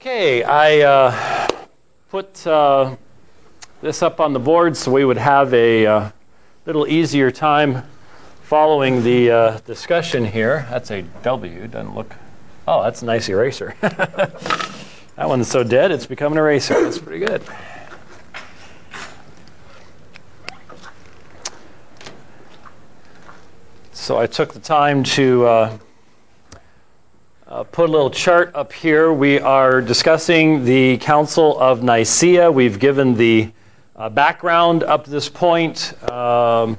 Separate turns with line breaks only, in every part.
Okay, I uh, put uh, this up on the board so we would have a uh, little easier time following the uh, discussion here. That's a W, doesn't look. Oh, that's a nice eraser. that one's so dead, it's become an eraser. That's pretty good. So I took the time to uh, put a little chart up here. We are discussing the Council of Nicaea. We've given the uh, background up to this point. Um,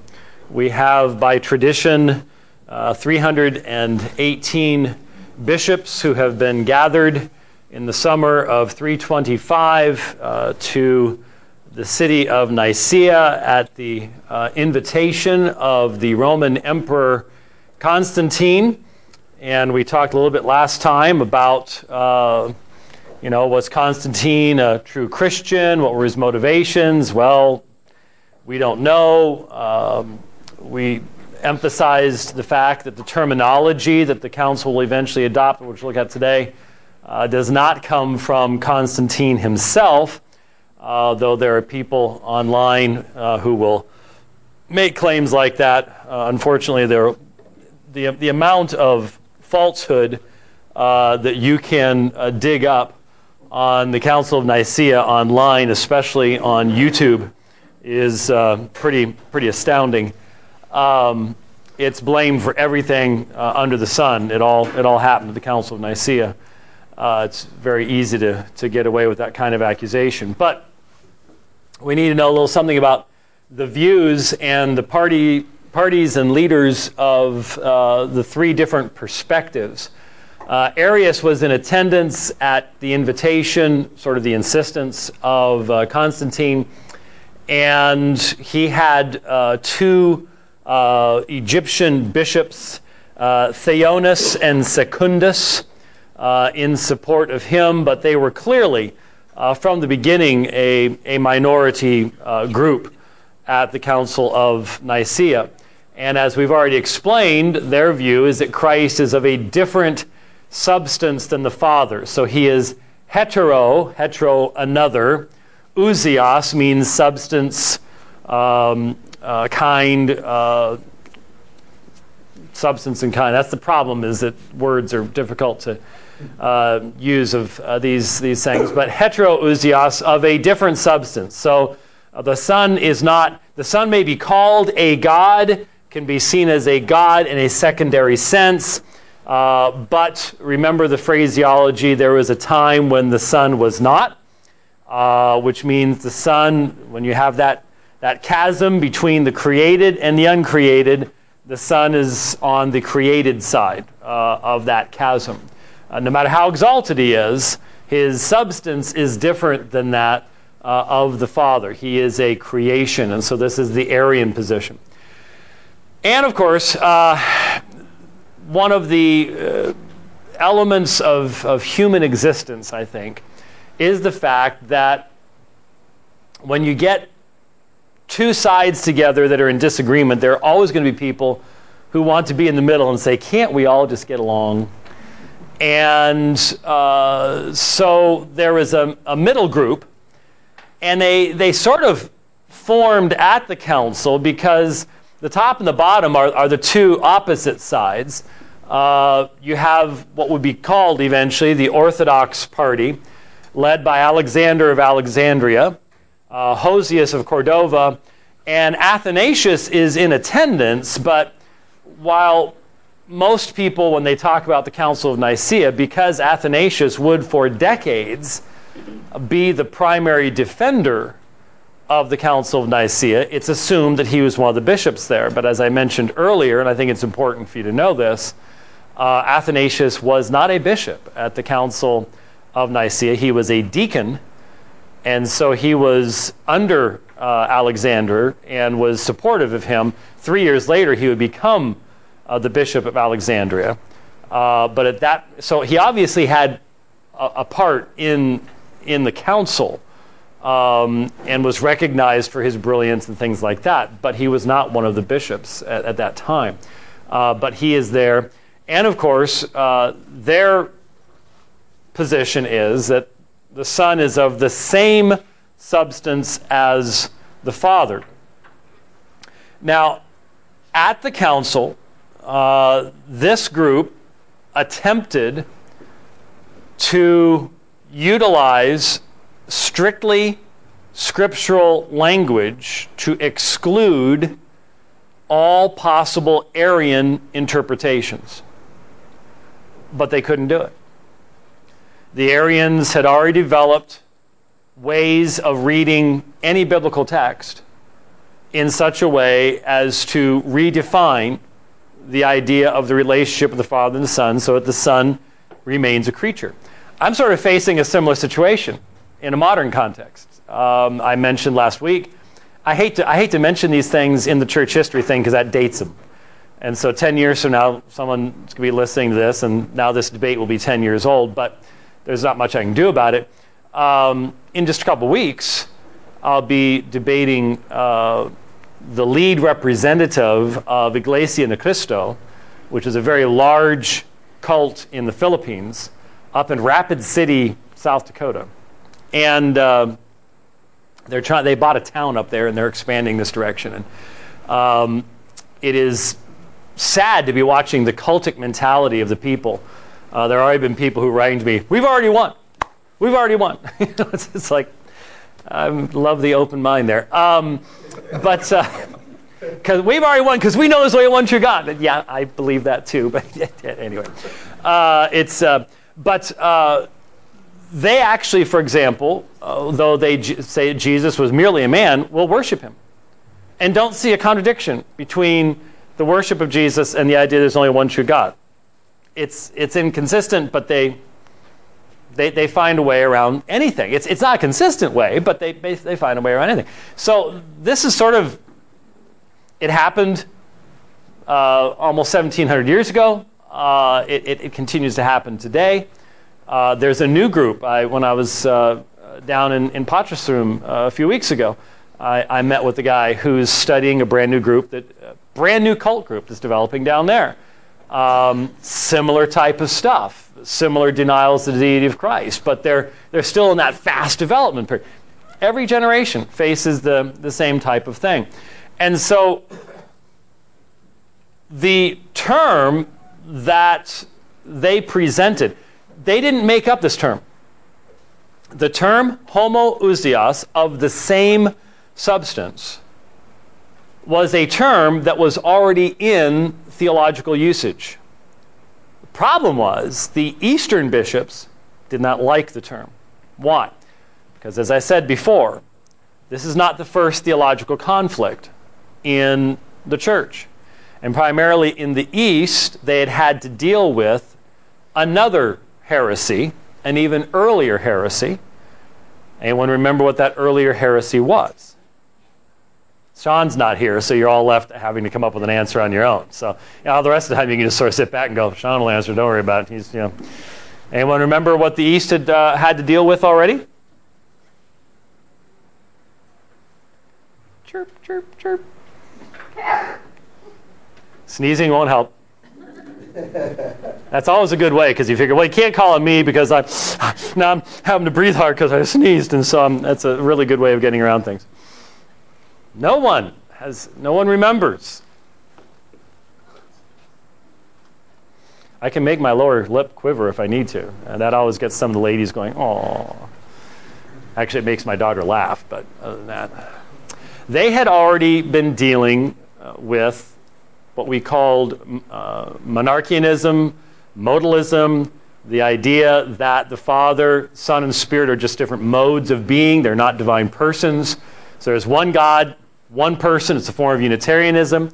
we have, by tradition, uh, 318 bishops who have been gathered in the summer of 325 uh, to the city of Nicaea at the uh, invitation of the Roman Emperor Constantine. And we talked a little bit last time about, uh, you know, was Constantine a true Christian? What were his motivations? Well, we don't know. Um, we emphasized the fact that the terminology that the council will eventually adopt, which we'll look at today, uh, does not come from Constantine himself, uh, though there are people online uh, who will make claims like that. Uh, unfortunately, there, the, the amount of falsehood uh, that you can uh, dig up on the Council of Nicaea online, especially on YouTube, is uh, pretty, pretty astounding. Um, it's blamed for everything uh, under the sun. It all, it all happened at the Council of Nicaea. Uh, it's very easy to, to get away with that kind of accusation. But we need to know a little something about the views and the party parties and leaders of uh, the three different perspectives. Uh, Arius was in attendance at the invitation, sort of the insistence of uh, Constantine, and he had uh, two uh, Egyptian bishops, uh, Theonas and Secundus, in support of him, but they were clearly, from the beginning, a, a minority group at the Council of Nicaea. And as we've already explained, their view is that Christ is of a different substance than the Father. So he is hetero, hetero, another. Ousios means substance, um, uh, kind, uh, substance and kind. That's the problem, is that words are difficult to uh, use of uh, these, these things. But hetero heterousios, of a different substance. So uh, the Son is not, the Son may be called a God can be seen as a God in a secondary sense. Uh, but remember the phraseology there was a time when the Son was not, uh, which means the Son, when you have that, that chasm between the created and the uncreated, the Son is on the created side uh, of that chasm. Uh, no matter how exalted he is, his substance is different than that uh, of the Father. He is a creation, and so this is the Arian position. And of course, uh, one of the uh, elements of, of human existence, I think, is the fact that when you get two sides together that are in disagreement, there are always going to be people who want to be in the middle and say, can't we all just get along? And uh, so there was a, a middle group, and they, they sort of formed at the council because the top and the bottom are, are the two opposite sides. Uh, you have what would be called eventually the Orthodox Party, led by Alexander of Alexandria, uh, Hosius of Cordova, and Athanasius is in attendance, but while most people, when they talk about the Council of Nicaea, because Athanasius would for decades be the primary defender of the Council of Nicaea, it's assumed that he was one of the bishops there. But as I mentioned earlier, and I think it's important for you to know this, uh, Athanasius was not a bishop at the Council of Nicaea. He was a deacon, and so he was under uh, Alexander and was supportive of him. Three years later, he would become uh, the bishop of Alexandria. Uh, but at that, so he obviously had a, a part in in the council um, and was recognized for his brilliance and things like that. But he was not one of the bishops at, at that time. Uh, but he is there. And of course, uh, their position is that the Son is of the same substance as the Father. Now, at the council, uh, this group attempted to utilize strictly scriptural language to exclude all possible Arian interpretations. But they couldn't do it. The Arians had already developed ways of reading any biblical text in such a way as to redefine the idea of the relationship of the Father and the Son so that the Son remains a creature. I'm sort of facing a similar situation in a modern context. Um, I mentioned last week, I hate, to, I hate to mention these things in the church history thing because that dates them. And so 10 years from now, someone's going to be listening to this, and now this debate will be 10 years old, but there's not much I can do about it. Um, in just a couple weeks, I'll be debating uh, the lead representative of Iglesia Ni Cristo, which is a very large cult in the Philippines, up in Rapid City, South Dakota. And uh, they're trying, they bought a town up there and they're expanding this direction. And um, it is sad to be watching the cultic mentality of the people. Uh, there have already been people who writing to me, we've already won. We've already won. it's, it's, like, I love the open mind there. Um, but because uh, we've already won, because we know there's only one true God. yeah, I believe that too. But anyway, uh, it's, uh, but uh, they actually, for example, uh, though they say Jesus was merely a man, will worship him. And don't see a contradiction between the worship of Jesus and the idea there's only one true God. It's, it's inconsistent, but they, they, they find a way around anything. It's, it's not a consistent way, but they, they find a way around anything. So this is sort of, it happened uh, almost 1700 years ago. Uh, it, it, it, continues to happen today. Uh, there's a new group. I, when I was uh, down in, in Room uh, a few weeks ago, I, I, met with a guy who's studying a brand new group, that brand new cult group that's developing down there. Um, similar type of stuff, similar denials of the deity of Christ, but they're, they're still in that fast development period. Every generation faces the, the same type of thing. And so the term that they presented, they didn't make up this term. The term homoousios, of the same substance, was a term that was already in theological usage. The problem was the Eastern bishops did not like the term. Why? Because, as I said before, this is not the first theological conflict in the church. And primarily in the East, they had had to deal with another heresy, an even earlier heresy. Anyone remember what that earlier heresy was? Sean's not here, so you're all left having to come up with an answer on your own. So you know, the rest of the time you can just sort of sit back and go, Sean will answer, don't worry about it. He's, you know. Anyone remember what the East had uh, had to deal with already? Chirp, chirp, chirp. Sneezing won't help. That's always a good way because you figure, well, you can't call on me because I'm now I'm having to breathe hard because I sneezed, and so I'm, that's a really good way of getting around things. No one has, no one remembers. I can make my lower lip quiver if I need to, and that always gets some of the ladies going, "Oh." Actually, it makes my daughter laugh, but other than that, they had already been dealing uh, with what we called uh, monarchianism, modalism, the idea that the Father, Son, and Spirit are just different modes of being, they're not divine persons. So there's one God, one person, it's a form of Unitarianism,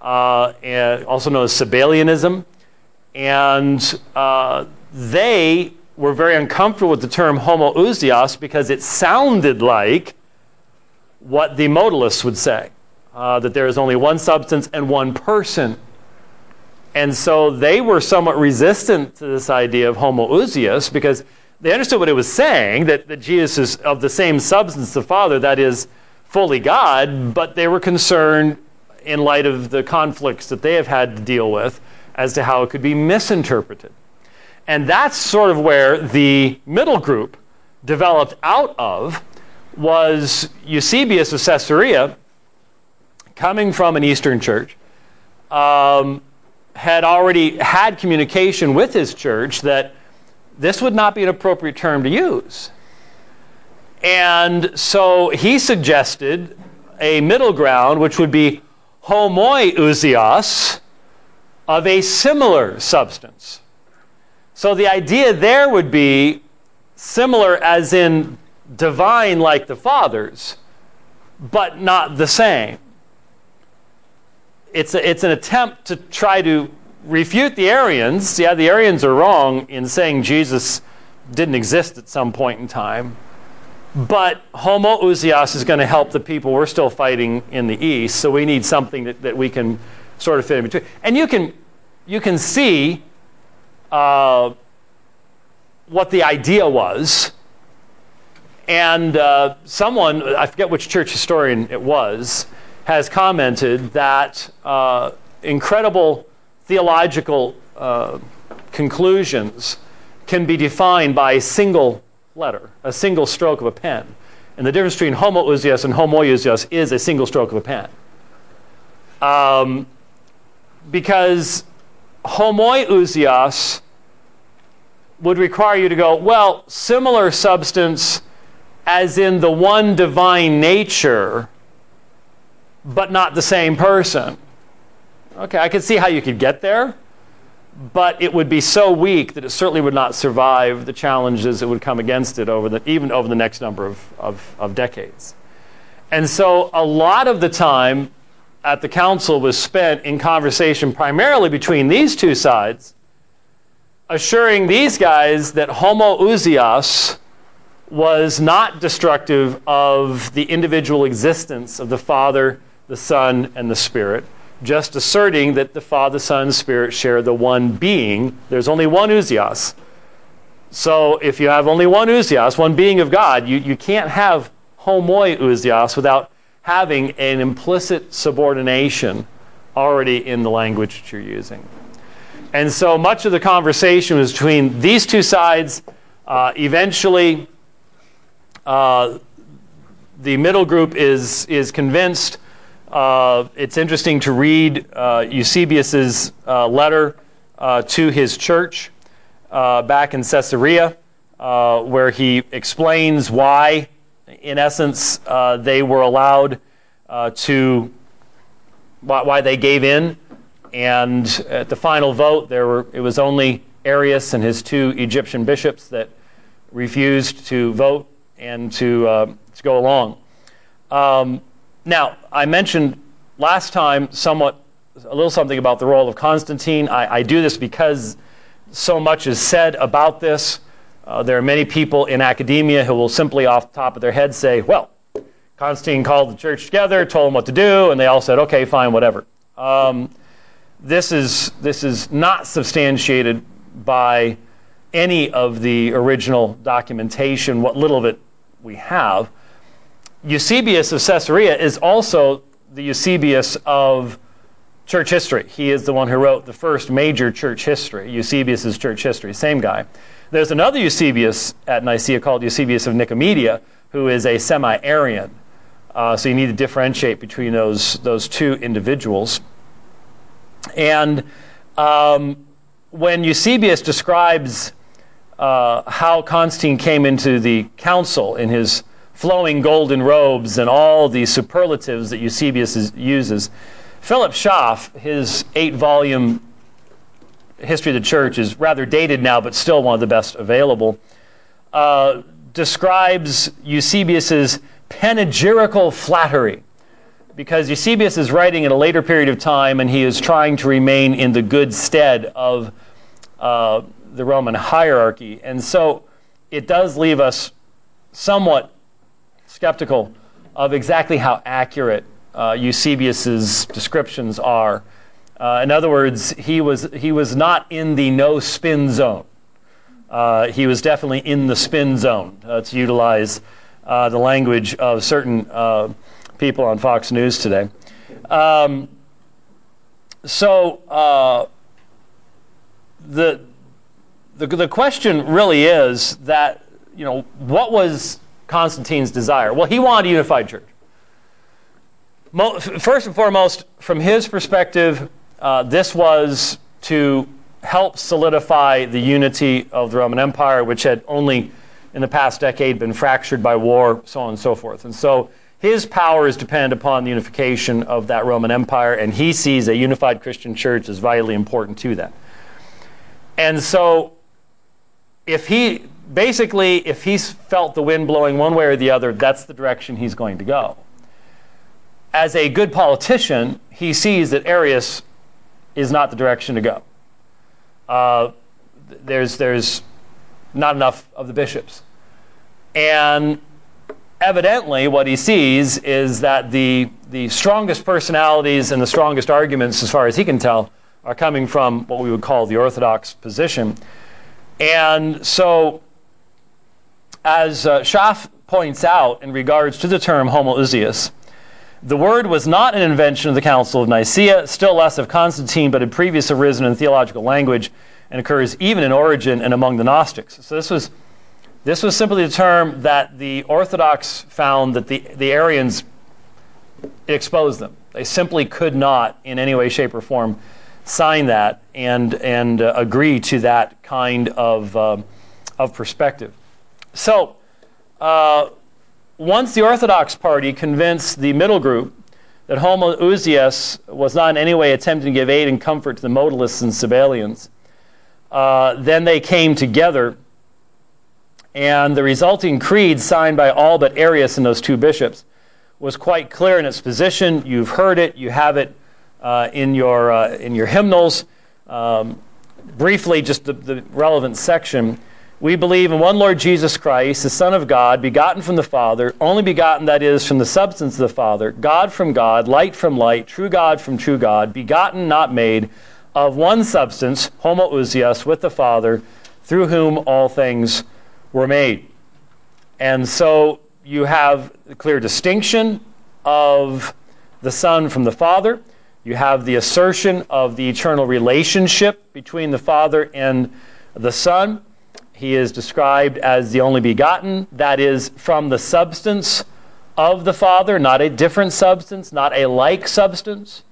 uh, and also known as Sabellianism. And uh, they were very uncomfortable with the term homoousios because it sounded like what the modalists would say uh, that there is only one substance and one person. And so they were somewhat resistant to this idea of homoousios because they understood what it was saying that, that Jesus is of the same substance the Father, that is, fully God, but they were concerned in light of the conflicts that they have had to deal with as to how it could be misinterpreted. And that's sort of where the middle group developed out of was Eusebius of Caesarea, coming from an Eastern church, um, had already had communication with his church that this would not be an appropriate term to use. And so he suggested a middle ground, which would be homoiousios, of a similar substance. So the idea there would be similar as in divine like the Father's, but not the same. It's, a, it's an attempt to try to refute the Arians. Yeah, the Arians are wrong in saying Jesus didn't exist at some point in time. But Homo homoousios is going to help the people we're still fighting in the East, so we need something that, that we can sort of fit in between. And you can, you can see uh, what the idea was. And uh, someone, I forget which church historian it was, has commented that uh, incredible theological uh, conclusions can be defined by a single letter, a single stroke of a pen. And the difference between homoousios and homoiousios is a single stroke of a pen. Um, because homoiousios would require you to go, well, similar substance as in the one divine nature, but not the same person. Okay, I can see how you could get there but it would be so weak that it certainly would not survive the challenges that would come against it over the, even over the next number of, of, of decades. And so a lot of the time at the council was spent in conversation primarily between these two sides, assuring these guys that homoousios was not destructive of the individual existence of the Father, the Son, and the Spirit just asserting that the Father, Son, Spirit share the one being. There's only one ousios. So if you have only one ousios, one being of God, you, you can't have homoiousios without having an implicit subordination already in the language that you're using. And so much of the conversation was between these two sides. Uh, eventually, uh, the middle group is, is convinced uh, it's interesting to read uh, Eusebius's uh, letter uh, to his church uh, back in Caesarea, uh, where he explains why, in essence, they were allowed to, why, they gave in. And at the final vote, there were, it was only Arius and his two Egyptian bishops that refused to vote and to, to go along. Um, now, I mentioned last time somewhat a little something about the role of Constantine. I, I do this because so much is said about this. Uh, there are many people in academia who will simply, off the top of their head, say, well, Constantine called the church together, told them what to do, and they all said, okay, fine, whatever. Um, this, is, this is not substantiated by any of the original documentation, what little of it we have. Eusebius of Caesarea is also the Eusebius of church history. He is the one who wrote the first major church history, Eusebius's church history, same guy. There's another Eusebius at Nicaea called Eusebius of Nicomedia, who is a semi Arian. Uh, so you need to differentiate between those, those two individuals. And um, when Eusebius describes uh, how Constantine came into the council in his flowing golden robes and all the superlatives that Eusebius uses. Philip Schaff, his eight volume history of the church, is rather dated now, but still one of the best available. Uh, describes Eusebius's panegyrical flattery because Eusebius is writing in a later period of time and he is trying to remain in the good stead of uh, the Roman hierarchy. And so it does leave us somewhat skeptical of exactly how accurate uh, Eusebius's descriptions are. Uh, in other words, he was, he was not in the no spin zone. Uh, he was definitely in the spin zone, uh, to utilize uh, the language of certain uh, people on Fox News today. Um, so, the, the, the question really is that, you know, what was Constantine's desire? Well, he wanted a unified church. First and foremost, from his perspective, uh, this was to help solidify the unity of the Roman Empire, which had only in the past decade been fractured by war, so on and so forth. And so his power is dependent upon the unification of that Roman Empire, and he sees a unified Christian church as vitally important to that. And so, if he basically, if he's felt the wind blowing one way or the other, that's the direction he's going to go. As a good politician, he sees that Arius is not the direction to go. Uh, there's, there's not enough of the bishops. And evidently, what he sees is that the, the strongest personalities and the strongest arguments, as far as he can tell, are coming from what we would call the Orthodox position. And so, as uh, Schaff points out in regards to the term homoousios, the word was not an invention of the Council of Nicaea, still less of Constantine, but had previously arisen in theological language and occurs even in Origen and among the Gnostics. So this was this was simply the term that the Orthodox found that the, the Arians exposed them. They simply could not, in any way, shape, or form, sign that and, and uh, agree to that kind of, uh, of perspective. So, uh, once the Orthodox party convinced the middle group that homoousios was not in any way attempting to give aid and comfort to the modalists and Sabellians, uh, then they came together and the resulting creed, signed by all but Arius and those two bishops, was quite clear in its position. You've heard it, you have it uh, in, your, uh, in your hymnals. Um, briefly, just the, the relevant section. We believe in one Lord Jesus Christ, the Son of God, begotten from the Father, only begotten, that is, from the substance of the Father, God from God, light from light, true God from true God, begotten, not made, of one substance, homoousios, with the Father, through whom all things were made. And so you have a clear distinction of the Son from the Father. You have the assertion of the eternal relationship between the Father and the Son. He is described as the only begotten, that is, from the substance of the Father, not a different substance, not a like substance.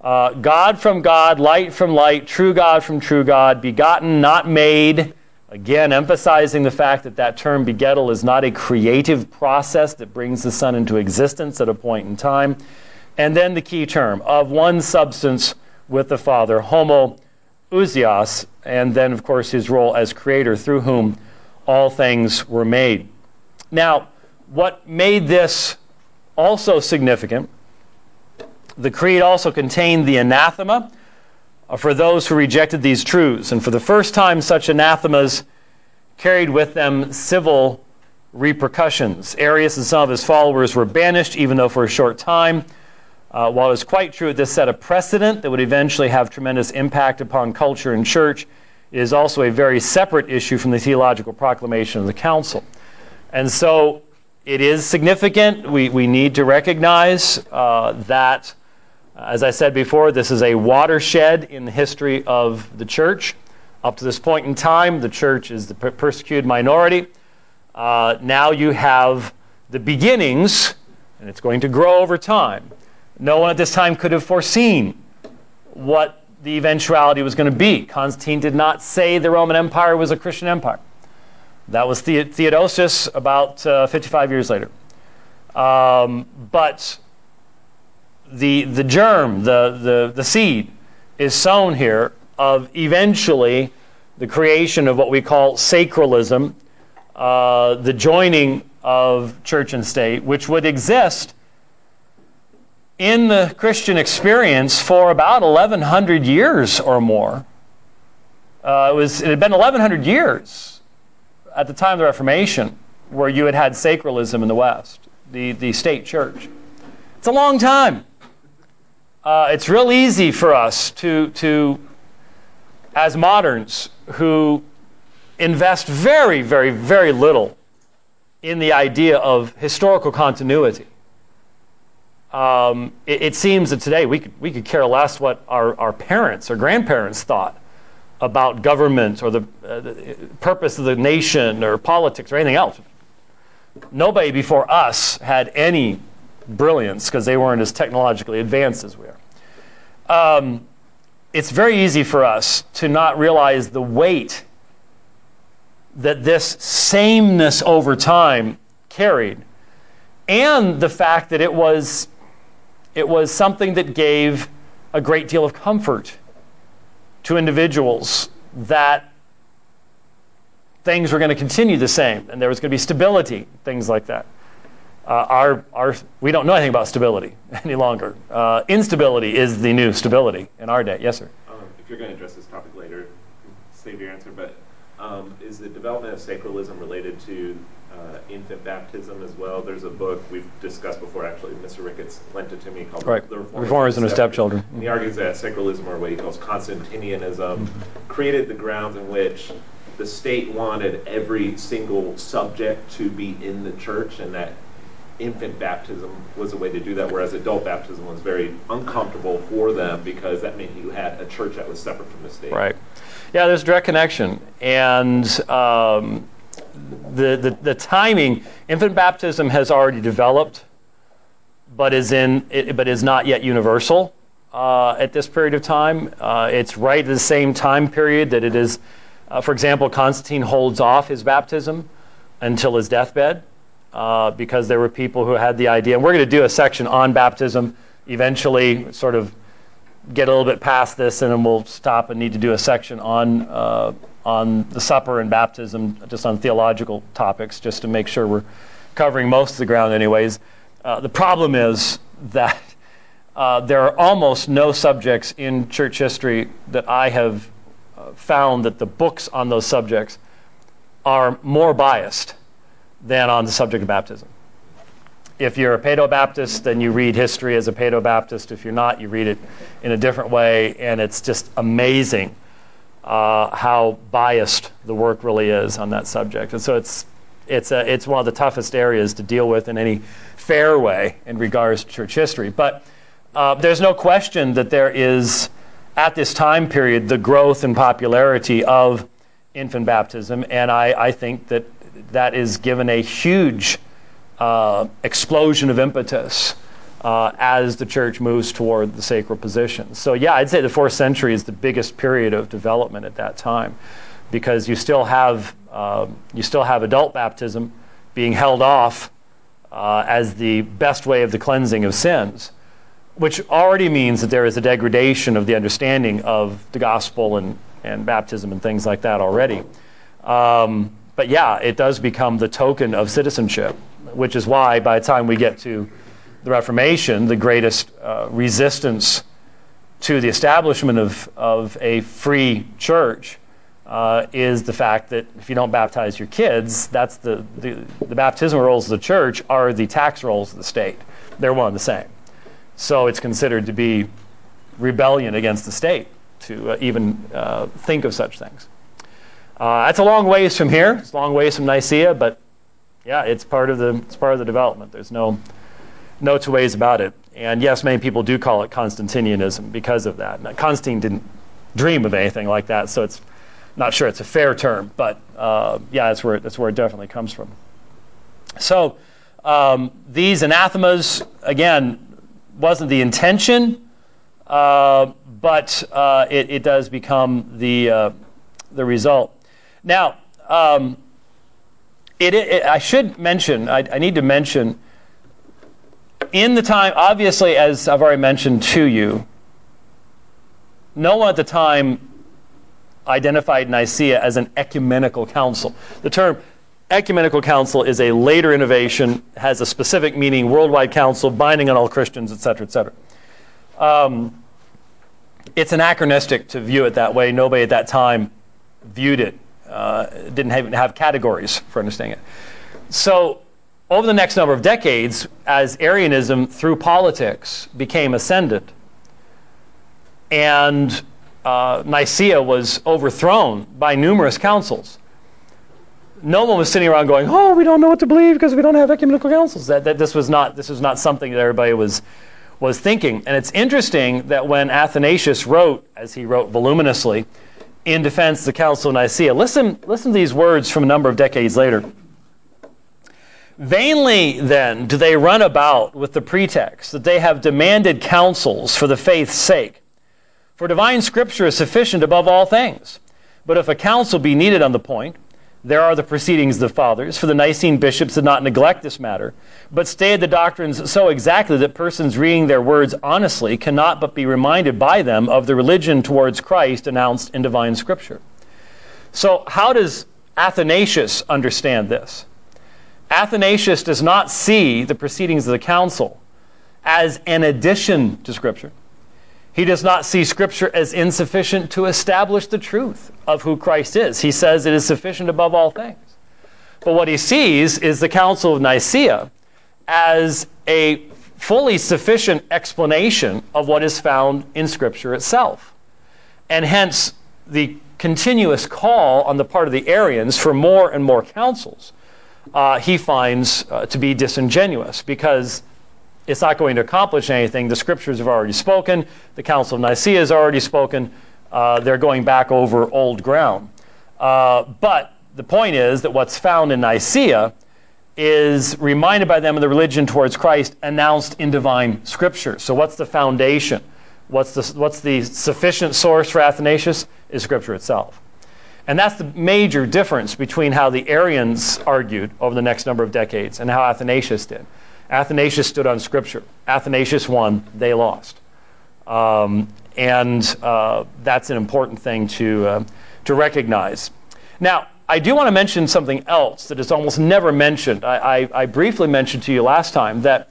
Uh, God from God, light from light, true God from true God, begotten, not made Again, emphasizing the fact that that term begettal is not a creative process that brings the Son into existence at a point in time. And then the key term, of one substance with the Father, homo ousios, and then, of course, his role as creator through whom all things were made. Now, what made this also significant, the creed also contained the anathema for those who rejected these truths. And for the first time, such anathemas carried with them civil repercussions. Arius and some of his followers were banished, even though for a short time. Uh, while it's quite true that this set a precedent that would eventually have tremendous impact upon culture and church, it is also a very separate issue from the theological proclamation of the council. And so it is significant. We, we need to recognize uh, that as I said before, this is a watershed in the history of the church. Up to this point in time, the church is the persecuted minority. Uh, now you have the beginnings, and it's going to grow over time. No one at this time could have foreseen what the eventuality was going to be. Constantine did not say the Roman Empire was a Christian empire. That was Theodosius about uh, 55 years later. Um, but the, the germ, the, the, the seed, is sown here of eventually the creation of what we call sacralism, uh, the joining of church and state, which would exist in the Christian experience for about 1,100 years or more. Uh, it, was, it had been 1,100 years at the time of the Reformation where you had had sacralism in the West, the, the state church. It's a long time uh, it's real easy for us to, to, as moderns who invest very, very, very little in the idea of historical continuity. Um, it, it, seems that today we could, we could care less what our, our parents or grandparents thought about government or the, uh, the purpose of the nation or politics or anything else. Nobody before us had any brilliance because they weren't as technologically advanced as we are. Um, it's very easy for us to not realize the weight that this sameness over time carried and the fact that it was it was something that gave a great deal of comfort to individuals that things were going to continue the same and there was going to be stability, things like that. Uh, our, our, we don't know anything about stability any longer. Uh, instability is the new stability in our day. Yes, sir.
Um, if you're going to address this topic later, save your answer. But um, is the development of sacralism related to uh, infant baptism as well? There's a book we've discussed before, actually. Mr. Ricketts lent it to me called
right.
The
Reformers, and Their Stepchildren.
And he argues that sacralism, or what he calls Constantinianism, mm-hmm. created the grounds in which the state wanted every single subject to be in the church, and that infant baptism was a way to do that, whereas adult baptism was very uncomfortable for them because that meant you had a church that was separate from the state.
Right. Yeah, there's a direct connection. And um, the, the, the, timing, infant baptism has already developed, but is, in, it, but is not yet universal uh, at this period of time. Uh, it's right at the same time period that it is, uh, for example, Constantine holds off his baptism until his deathbed uh, because there were people who had the idea. And we're going to do a section on baptism eventually, sort of get a little bit past this, and then we'll stop and need to do a section on, uh, on the supper and baptism, just on theological topics, just to make sure we're covering most of the ground, anyways. Uh, the problem is that uh, there are almost no subjects in church history that I have uh, found that the books on those subjects are more biased than on the subject of baptism. If you're a Paedo Baptist, then you read history as a Paedo Baptist. If you're not, you read it in a different way, and it's just amazing uh, how biased the work really is on that subject. And so it's, it's, a, it's one of the toughest areas to deal with in any fair way in regards to church history. But uh, there's no question that there is, at this time period, the growth and popularity of infant baptism, and I, I think that that is given a huge uh, explosion of impetus uh, as the church moves toward the sacred position. So, yeah, I'd say the fourth century is the biggest period of development at that time because you still have, uh, you still have adult baptism being held off uh, as the best way of the cleansing of sins, which already means that there is a degradation of the understanding of the gospel and, and baptism and things like that already. Um, but yeah, it does become the token of citizenship, which is why by the time we get to the Reformation, the greatest uh, resistance to the establishment of, of a free church uh, is the fact that if you don't baptize your kids, that's the, the, the baptismal rolls of the church are the tax rolls of the state. They're one and the same. So it's considered to be rebellion against the state to uh, even uh, think of such things. Uh, that's a long ways from here. It's a long ways from Nicaea, but yeah, it's part of the it's part of the development. There's no no two ways about it. And yes, many people do call it Constantinianism because of that. Now, Constantine didn't dream of anything like that, so it's not sure it's a fair term, but uh, yeah, that's where that's where it definitely comes from. So um, these anathemas again wasn't the intention, uh, but uh, it, it, does become the uh, the result. Now, um, it, it, I should mention, I, I need to mention, in the time, obviously, as I've already mentioned to you, no one at the time identified Nicaea as an ecumenical council. The term ecumenical council is a later innovation, has a specific meaning, worldwide council, binding on all Christians, etc., etc. Um, it's anachronistic to view it that way. Nobody at that time viewed it uh, didn't have, have categories for understanding it. So, over the next number of decades, as Arianism through politics became ascendant, and uh, Nicaea was overthrown by numerous councils. No one was sitting around going, "Oh, we don't know what to believe because we don't have ecumenical councils." That, that this was not this was not something that everybody was was thinking. And it's interesting that when Athanasius wrote, as he wrote voluminously, in defense of the Council of Nicaea. Listen, listen to these words from a number of decades later. Vainly, then, do they run about with the pretext that they have demanded councils for the faith's sake. For divine scripture is sufficient above all things. But if a council be needed on the point, there are the proceedings of the fathers, for the Nicene bishops did not neglect this matter, but stated the doctrines so exactly that persons reading their words honestly cannot but be reminded by them of the religion towards Christ announced in divine scripture. So, how does Athanasius understand this? Athanasius does not see the proceedings of the council as an addition to Scripture. He does not see Scripture as insufficient to establish the truth of who Christ is. He says it is sufficient above all things. But what he sees is the Council of Nicaea as a fully sufficient explanation of what is found in Scripture itself. And hence, the continuous call on the part of the Arians for more and more councils, uh, he finds uh, to be disingenuous because it's not going to accomplish anything. The scriptures have already spoken, the Council of Nicaea has already spoken. Uh, they're going back over old ground. Uh, but the point is that what's found in Nicaea is reminded by them of the religion towards Christ announced in divine scripture. So, what's the foundation? What's the, what's the sufficient source for Athanasius? Is scripture itself. And that's the major difference between how the Arians argued over the next number of decades and how Athanasius did. Athanasius stood on Scripture. Athanasius won, they lost. Um, and uh, that's an important thing to, uh, to recognize. Now, I do want to mention something else that is almost never mentioned. I, I, I briefly mentioned to you last time that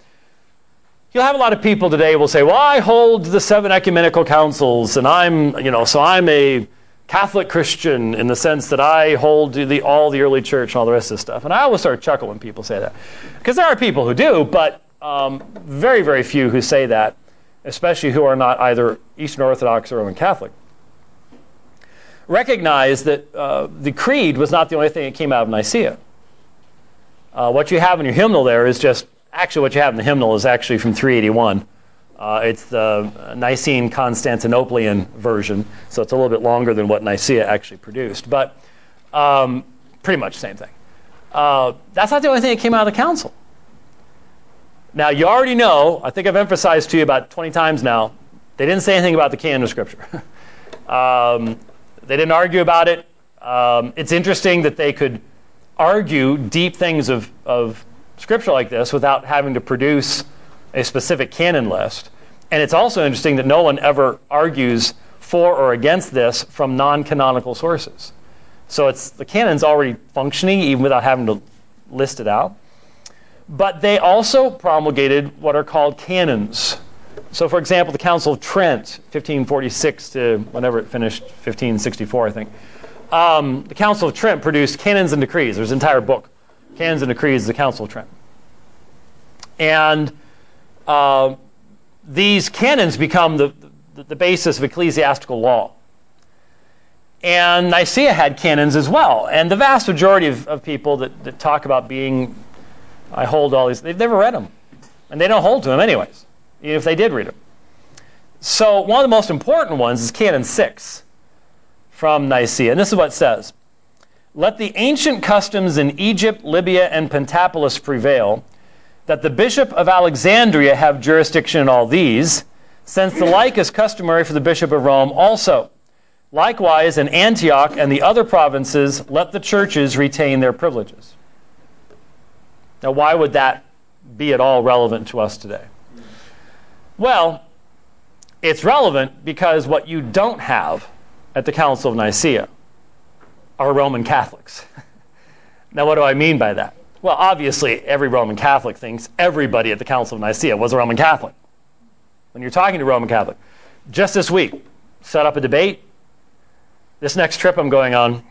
you'll have a lot of people today will say, well, I hold the seven ecumenical councils, and I'm, you know, so I'm a Catholic Christian in the sense that I hold the, all the early church and all the rest of this stuff. And I always start chuckle when people say that. Because there are people who do, but um, very, very few who say that, especially who are not either Eastern Orthodox or Roman Catholic. Recognize that uh, the creed was not the only thing that came out of Nicaea. Uh, what you have in your hymnal there is just, actually, what you have in the hymnal is actually from 381. Uh, it's the Nicene Constantinopolitan version, so it's a little bit longer than what Nicaea actually produced, but um, pretty much the same thing. Uh, that's not the only thing that came out of the council. Now, you already know, I think I've emphasized to you about 20 times now, they didn't say anything about the canon of Scripture. um, they didn't argue about it. Um, it's interesting that they could argue deep things of, of Scripture like this without having to produce a specific canon list. And it's also interesting that no one ever argues for or against this from non canonical sources. So it's, the canon's already functioning even without having to list it out. But they also promulgated what are called canons. So, for example, the Council of Trent, 1546 to whenever it finished, 1564, I think. Um, the Council of Trent produced canons and decrees. There's an entire book, Canons and Decrees, the Council of Trent. And uh, these canons become the, the, the basis of ecclesiastical law. And Nicaea had canons as well. And the vast majority of, of people that, that talk about being, I hold all these, they've never read them. And they don't hold to them, anyways, even if they did read them. So, one of the most important ones is Canon 6 from Nicaea. And this is what it says Let the ancient customs in Egypt, Libya, and Pentapolis prevail that the bishop of Alexandria have jurisdiction in all these, since the like is customary for the bishop of Rome also. Likewise, in Antioch and the other provinces, let the churches retain their privileges. Now, why would that be at all relevant to us today? Well, it's relevant because what you don't have at the Council of Nicaea are Roman Catholics. now, what do I mean by that? Well, obviously, every Roman Catholic thinks everybody at the Council of Nicaea was a Roman Catholic. When you're talking to Roman Catholic, just this week, set up a debate. This next trip I'm going on,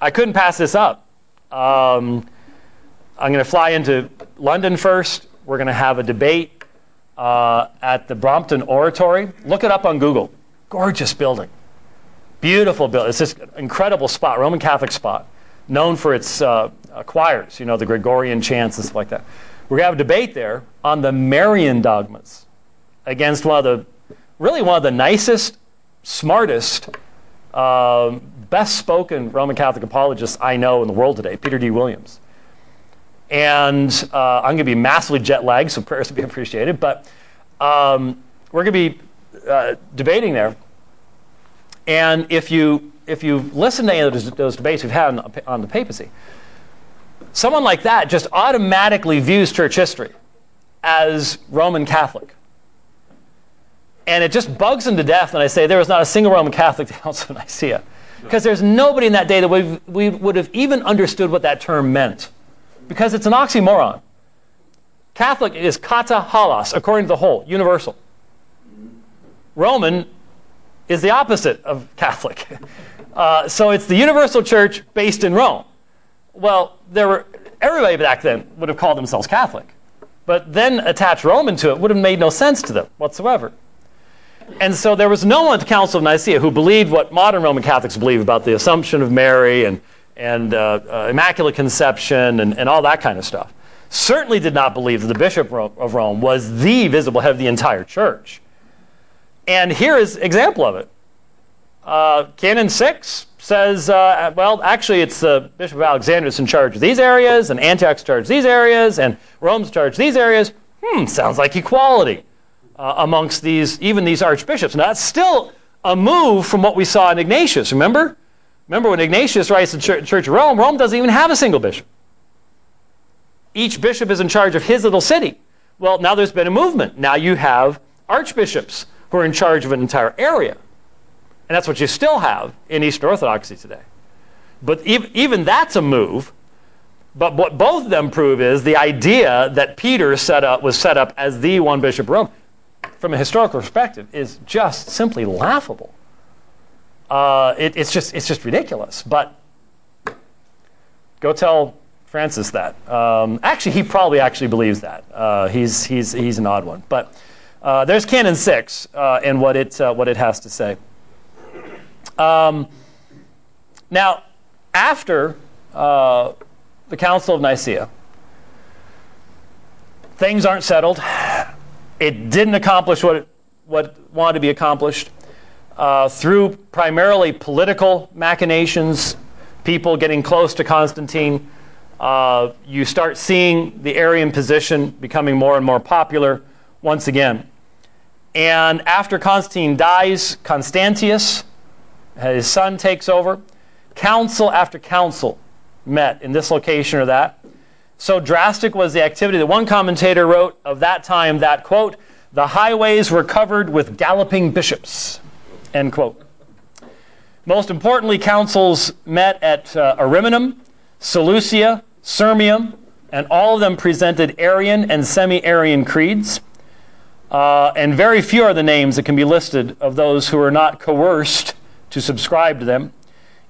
I couldn't pass this up. Um, I'm going to fly into London first. We're going to have a debate uh, at the Brompton Oratory. Look it up on Google. Gorgeous building. Beautiful building. It's this incredible spot, Roman Catholic spot, known for its uh, uh, choirs, you know, the Gregorian chants and stuff like that. We're going to have a debate there on the Marian dogmas against one of the, really one of the nicest, smartest um, best spoken Roman Catholic apologist I know in the world today, Peter D. Williams. And uh, I'm going to be massively jet lagged, so prayers to be appreciated. But um, we're going to be uh, debating there. And if you if you listen to any of those, those debates we've had on, on the papacy, someone like that just automatically views church history as Roman Catholic. And it just bugs him to death when I say there was not a single Roman Catholic Council of Nicaea. Because there's nobody in that day that we, we would have even understood what that term meant. Because it's an oxymoron. Catholic is kata holos, according to the whole, universal. Roman is the opposite of Catholic. Uh, so it's the universal church based in Rome. Well, there were everybody back then would have called themselves Catholic, but then attach Roman to it would have made no sense to them whatsoever. And so there was no one at the Council of Nicaea who believed what modern Roman Catholics believe about the Assumption of Mary and, and uh, uh, Immaculate Conception and, and all that kind of stuff. Certainly did not believe that the Bishop of Rome was the visible head of the entire church. And here is example of it. Uh, Canon 6 says, uh, well, actually, it's the Bishop of Alexandria in charge of these areas, and Antioch's charge these areas, and Rome's charge these areas. Hmm, sounds like equality uh, amongst these, even these archbishops. Now, that's still a move from what we saw in Ignatius, remember? Remember when Ignatius writes the Church of Rome, Rome doesn't even have a single bishop. Each bishop is in charge of his little city. Well, now there's been a movement. Now you have archbishops who are in charge of an entire area. And that's what you still have in Eastern Orthodoxy today. But even that's a move. But what both of them prove is the idea that Peter set up was set up as the one bishop of Rome, from a historical perspective, is just simply laughable. Uh, it, it's just it's just ridiculous. But go tell Francis that. Um, actually, he probably actually believes that. Uh, he's he's he's an odd one. But uh, there's Canon 6 uh, and what it, uh, what it has to say. Um, now, after uh, the Council of Nicaea, things aren't settled. It didn't accomplish what, it, what wanted to be accomplished. Uh, through primarily political machinations, people getting close to Constantine, uh, you start seeing the Arian position becoming more and more popular once again. And after Constantine dies, Constantius, his son, takes over. Council after council met in this location or that. So drastic was the activity that one commentator wrote of that time that, quote, the highways were covered with galloping bishops, end quote. Most importantly, councils met at uh, Ariminum, Seleucia, Sirmium, and all of them presented Arian and semi Arian creeds. Uh, and very few are the names that can be listed of those who were not coerced to subscribe to them.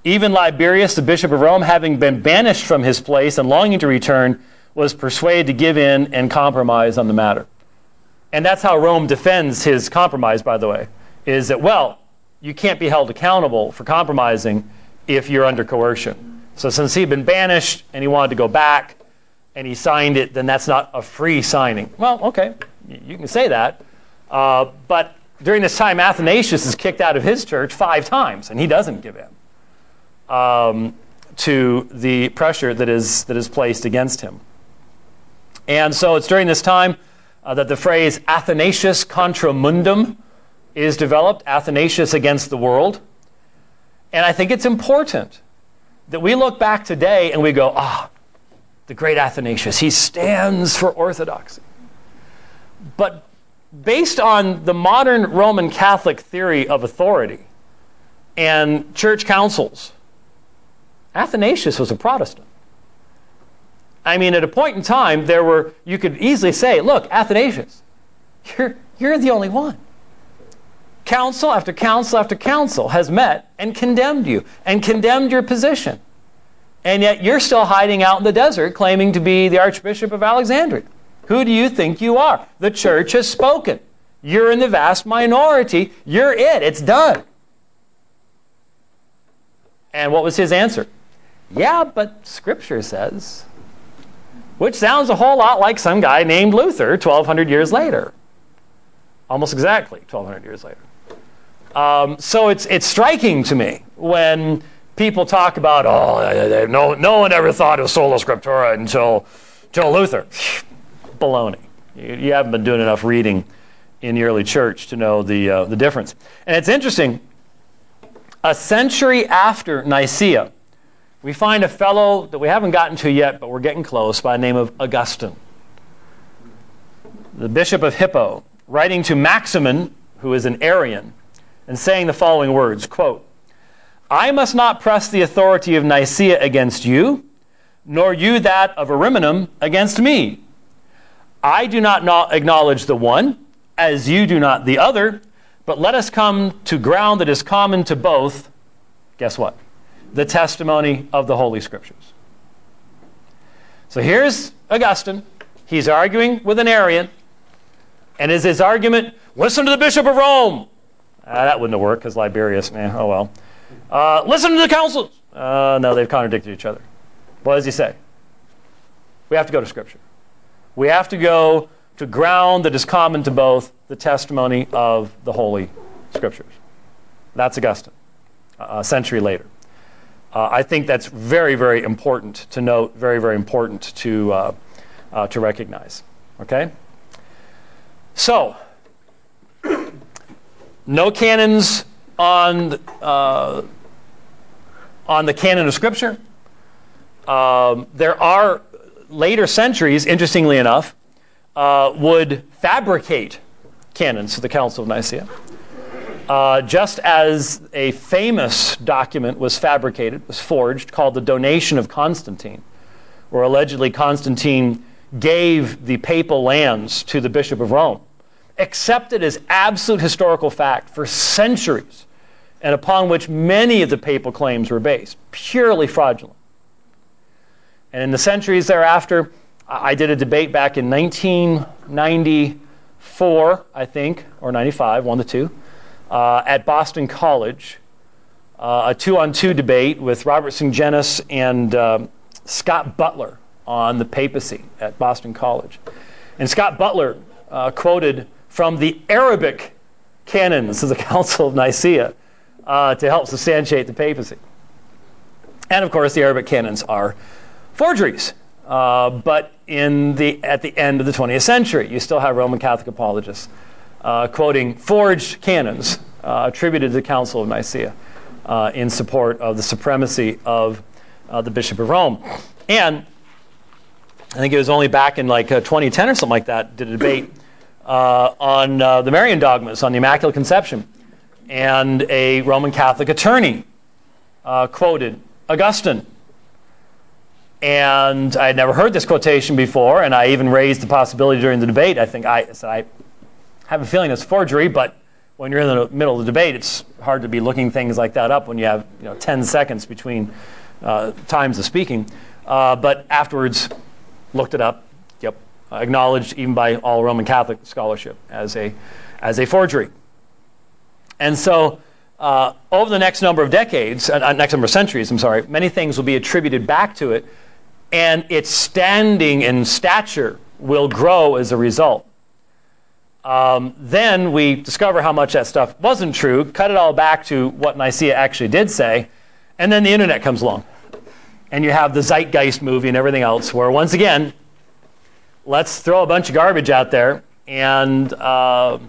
Even Liberius, the bishop of Rome, having been banished from his place and longing to return, was persuaded to give in and compromise on the matter. And that's how Rome defends his compromise, by the way, is that, well, you can't be held accountable for compromising if you're under coercion. So since he'd been banished and he wanted to go back and he signed it, then that's not a free signing. Well, okay, you can say that. Uh, but during this time, Athanasius is kicked out of his church five times, and he doesn't give in um, to the pressure that is, that is placed against him. And so it's during this time uh, that the phrase Athanasius contra mundum is developed Athanasius against the world. And I think it's important that we look back today and we go, ah, the great Athanasius, he stands for orthodoxy. But based on the modern Roman Catholic theory of authority and church councils, Athanasius was a Protestant. I mean, at a point in time, there were, you could easily say, look, Athanasius, you're, you're the only one. Council after council after council has met and condemned you and condemned your position. And yet you're still hiding out in the desert claiming to be the Archbishop of Alexandria. Who do you think you are? The church has spoken. You're in the vast minority. You're it. It's done. And what was his answer? Yeah, but Scripture says. Which sounds a whole lot like some guy named Luther 1,200 years later. Almost exactly 1,200 years later. Um, so it's, it's striking to me when people talk about, oh, no, no one ever thought of sola scriptura until, until Luther. Baloney. You, you, haven't been doing enough reading in the early church to know the, uh, the difference. And it's interesting, a century after Nicaea, we find a fellow that we haven't gotten to yet, but we're getting close, by the name of Augustine. The bishop of Hippo, writing to Maximin, who is an Arian, and saying the following words quote, I must not press the authority of Nicaea against you, nor you that of Ariminum against me. I do not acknowledge the one, as you do not the other, but let us come to ground that is common to both. Guess what? The testimony of the Holy Scriptures. So here's Augustine. He's arguing with an Arian. And is his argument, listen to the Bishop of Rome. Uh, that wouldn't have worked because Liberius, man, oh well. Uh, listen to the councils. Uh, no, they've contradicted each other. What does he say? We have to go to Scripture. We have to go to ground that is common to both the testimony of the Holy Scriptures. That's Augustine, a century later. Uh, I think that's very, very important to note, very, very important to, uh, uh, to recognize. Okay? So, no canons on, uh, on the canon of Scripture. Um, there are later centuries, interestingly enough, uh, would fabricate canons to the Council of Nicaea. Uh, just as a famous document was fabricated, was forged, called the Donation of Constantine, where allegedly Constantine gave the papal lands to the Bishop of Rome, accepted as absolute historical fact for centuries, and upon which many of the papal claims were based, purely fraudulent. And in the centuries thereafter, I did a debate back in 1994, I think, or 95, one to two, uh, at Boston College. Uh, a two on two debate with Robert Sungenis and uh, Scott Butler on the papacy at Boston College. And Scott Butler uh, quoted from the Arabic canons of the Council of Nicaea uh, to help substantiate the papacy. And of course, the Arabic canons are forgeries. Uh, but in the, at the end of the 20th century, you still have Roman Catholic apologists uh, quoting forged canons uh, attributed to the Council of Nicaea uh, in support of the supremacy of uh, the Bishop of Rome. And I think it was only back in like 2010 or something like that, did a debate on the Marian dogmas, on the Immaculate Conception. And a Roman Catholic attorney quoted Augustine and I had never heard this quotation before, and I even raised the possibility during the debate. I think I said, I have a feeling it's forgery, but when you're in the middle of the debate, it's hard to be looking things like that up when you have you know, 10 seconds between uh, times of speaking. Uh, but afterwards, looked it up, yep, acknowledged even by all Roman Catholic scholarship as a, as a forgery. And so, uh, over the next number of decades, uh, next number of centuries, I'm sorry, many things will be attributed back to it and its standing and stature will grow as a result. Um, then we discover how much that stuff wasn't true, cut it all back to what Nicaea actually did say, and then the internet comes along. And you have the Zeitgeist movie and everything else, where once again, let's throw a bunch of garbage out there and uh,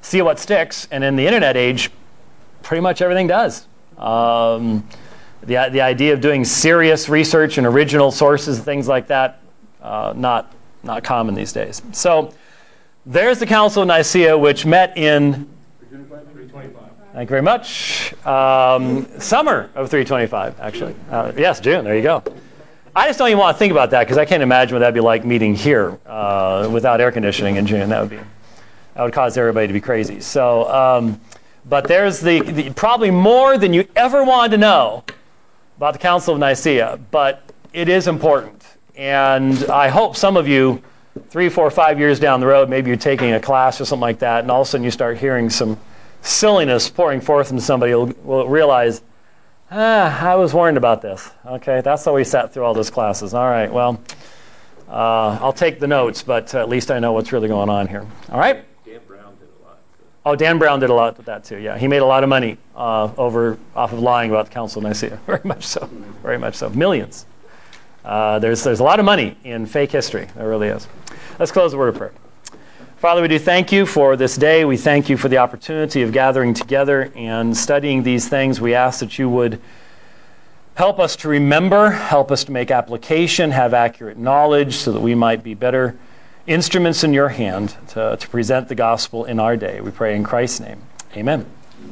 see what sticks. And in the internet age, pretty much everything does. Um, the, the idea of doing serious research and original sources and things like that, uh, not, not common these days. So there's the Council of Nicaea, which met in. 325. Thank you very much. Um, summer of 325, actually. Uh, yes, June, there you go. I just don't even want to think about that because I can't imagine what that'd be like meeting here uh, without air conditioning in June. That would be that would cause everybody to be crazy. So, um, but there's the, the, probably more than you ever wanted to know about the Council of Nicaea, but it is important. And I hope some of you, three, four, five years down the road, maybe you're taking a class or something like that, and all of a sudden you start hearing some silliness pouring forth from somebody, will, will realize, ah, I was warned about this. Okay, that's how we sat through all those classes. All right, well, uh, I'll take the notes, but at least I know what's really going on here. All right?
Dan Brown did a lot.
Oh, Dan Brown did a lot with that too. Yeah, he made a lot of money uh, over off of lying about the Council of Nicaea. Very much so. Very much so. Millions. Uh, there's there's a lot of money in fake history. There really is. Let's close the word of prayer. Father, we do thank you for this day. We thank you for the opportunity of gathering together and studying these things. We ask that you would help us to remember, help us to make application, have accurate knowledge so that we might be better instruments in your hand to, to present the gospel in our day. We pray in Christ's name. Amen.